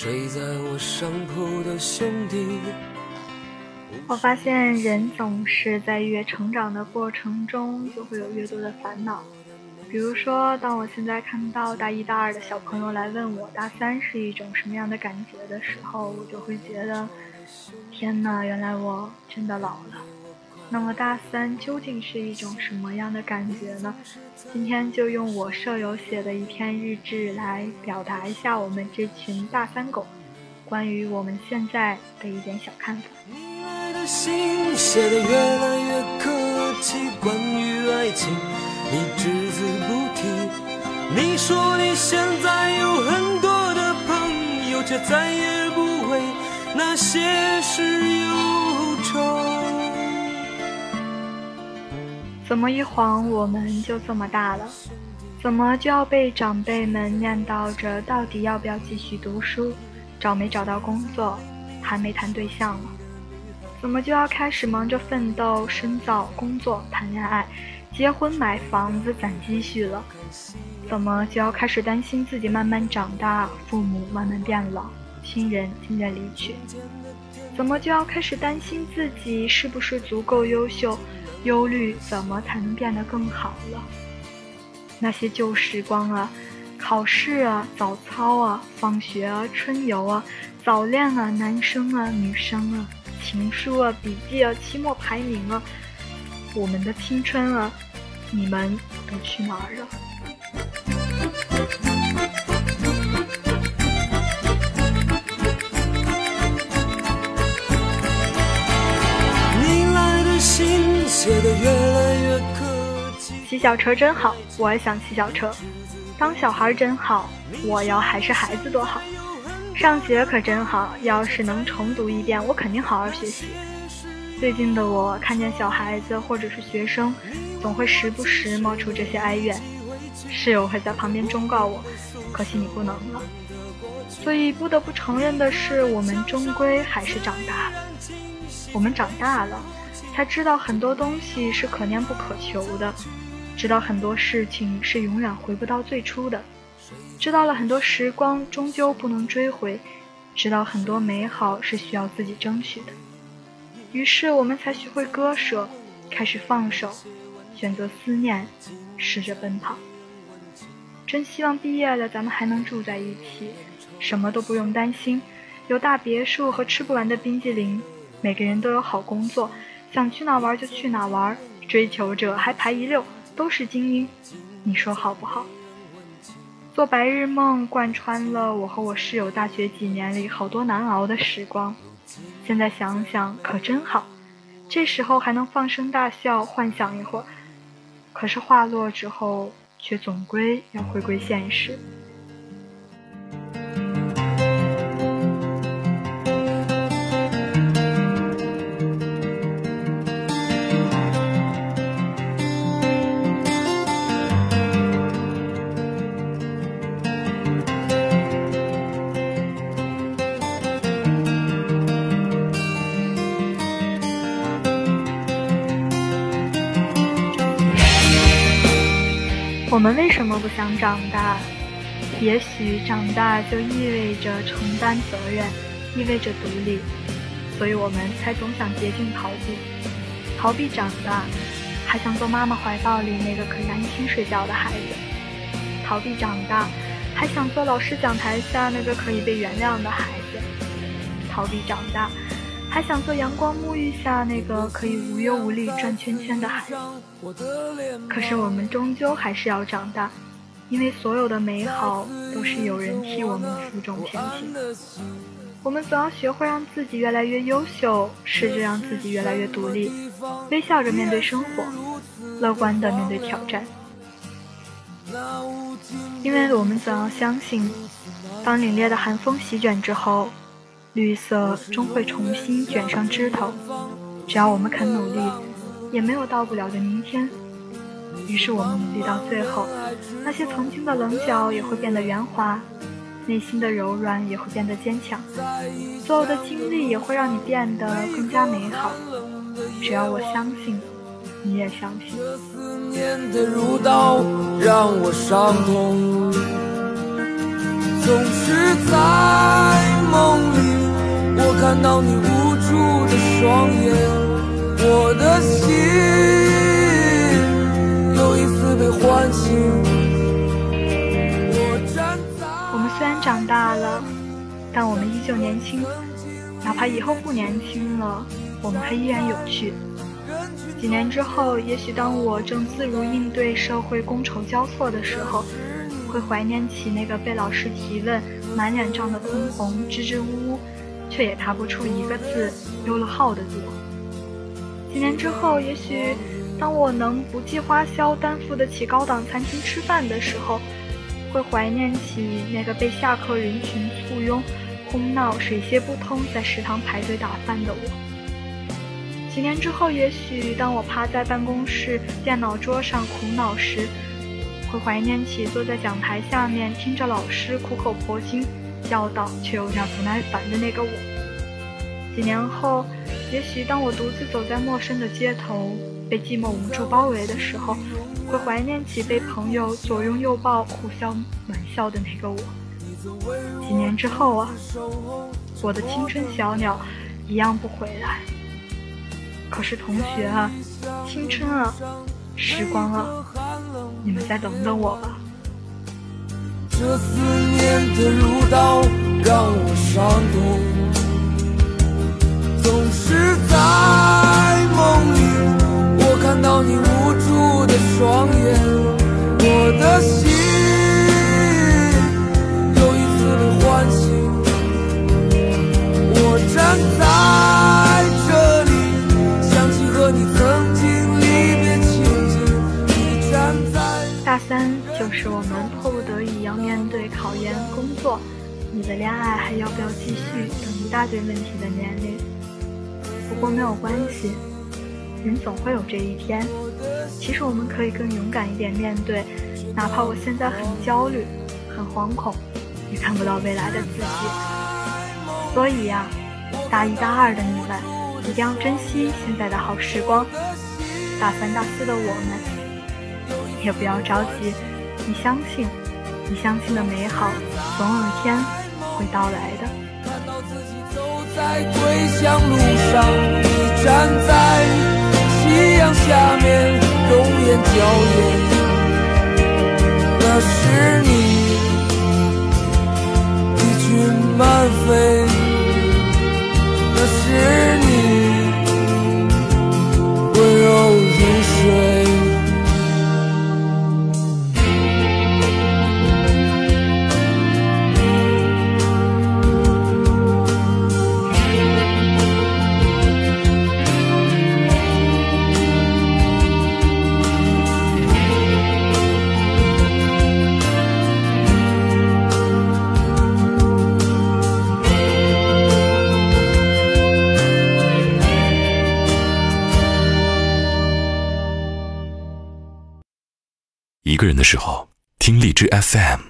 睡在我上铺的兄弟。我发现人总是在越成长的过程中，就会有越多的烦恼。比如说，当我现在看到大一、大二的小朋友来问我大三是一种什么样的感觉的时候，我就会觉得，天哪，原来我真的老了。那么大三究竟是一种什么样的感觉呢？今天就用我舍友写的一篇日志来表达一下我们这群大三狗关于我们现在的一点小看法。你爱的信写的越来越客气，关于爱情。你只字不提。你说你现在有很多的朋友，却再也不为那些事忧怎么一晃我们就这么大了？怎么就要被长辈们念叨着到底要不要继续读书，找没找到工作，谈没谈对象了？怎么就要开始忙着奋斗、深造、工作、谈恋爱？结婚买房子攒积蓄了，怎么就要开始担心自己慢慢长大，父母慢慢变老，亲人渐渐离去？怎么就要开始担心自己是不是足够优秀，忧虑怎么才能变得更好了？那些旧时光啊，考试啊，早操啊，放学啊，春游啊，早恋啊，男生啊，女生啊，情书啊，笔记啊，期末排名啊。我们的青春啊，你们都去哪儿了？骑小车真好，我也想骑小车。当小孩真好，我要还是孩子多好。上学可真好，要是能重读一遍，我肯定好好学习。最近的我看见小孩子或者是学生，总会时不时冒出这些哀怨。室友会在旁边忠告我：“可惜你不能了。”所以不得不承认的是，我们终归还是长大了。我们长大了，才知道很多东西是可念不可求的，知道很多事情是永远回不到最初的，知道了很多时光终究不能追回，知道很多美好是需要自己争取的。于是我们才学会割舍，开始放手，选择思念，试着奔跑。真希望毕业了，咱们还能住在一起，什么都不用担心，有大别墅和吃不完的冰激凌，每个人都有好工作，想去哪玩就去哪玩，追求者还排一溜，都是精英。你说好不好？做白日梦贯穿了我和我室友大学几年里好多难熬的时光。现在想想可真好，这时候还能放声大笑，幻想一会儿。可是话落之后，却总归要回归现实。我们为什么不想长大？也许长大就意味着承担责任，意味着独立，所以我们才总想捷径逃避，逃避长大，还想做妈妈怀抱里那个可以安心睡觉的孩子；逃避长大，还想做老师讲台下那个可以被原谅的孩子；逃避长大。还想做阳光沐浴下那个可以无忧无虑转圈圈的孩子，可是我们终究还是要长大，因为所有的美好都是有人替我们负重前行。我们总要学会让自己越来越优秀，试着让自己越来越独立，微笑着面对生活，乐观的面对挑战。因为我们总要相信，当凛冽的寒风席卷之后。绿色终会重新卷上枝头，只要我们肯努力，也没有到不了的明天。于是我们努力到最后，那些曾经的棱角也会变得圆滑，内心的柔软也会变得坚强，所有的经历也会让你变得更加美好。只要我相信，你也相信。总是在。梦里，看到你无助的双眼，我的心又一次被唤醒。我们虽然长大了，但我们依旧年轻，哪怕以后不年轻了，我们还依然有趣。几年之后，也许当我正自如应对社会觥筹交错的时候，会怀念起那个被老师提问、满脸涨得通红、支支吾吾，却也答不出一个字、丢了号的我。几年之后，也许当我能不计花销担负得起高档餐厅吃饭的时候，会怀念起那个被下课人群簇拥、哄闹、水泄不通，在食堂排队打饭的我。几年之后，也许当我趴在办公室电脑桌上苦恼时，会怀念起坐在讲台下面听着老师苦口婆心教导却有点不耐烦的那个我。几年后，也许当我独自走在陌生的街头，被寂寞无助包围的时候，会怀念起被朋友左拥右抱互相玩笑的那个我。几年之后啊，我的青春小鸟一样不回来。可是同学啊，青春啊，时光啊，你们再等等我吧。这思念的如刀，让我伤痛。总是在梦里，我看到你无助的双眼，我的心就是我们迫不得已要面对考研、工作，你的恋爱还要不要继续等一大堆问题的年龄。不过没有关系，人总会有这一天。其实我们可以更勇敢一点面对，哪怕我现在很焦虑、很惶恐，也看不到未来的自己。所以呀，大一、大二的你们。一定要珍惜现在的好时光，大三、大四的我们也不要着急。你相信，你相信的美好，总有一天会到来的。看到自己走在归乡路上，你站在夕阳下面，容颜娇艳，那是你，一群慢飞，那是个人的时候，听荔枝 FM。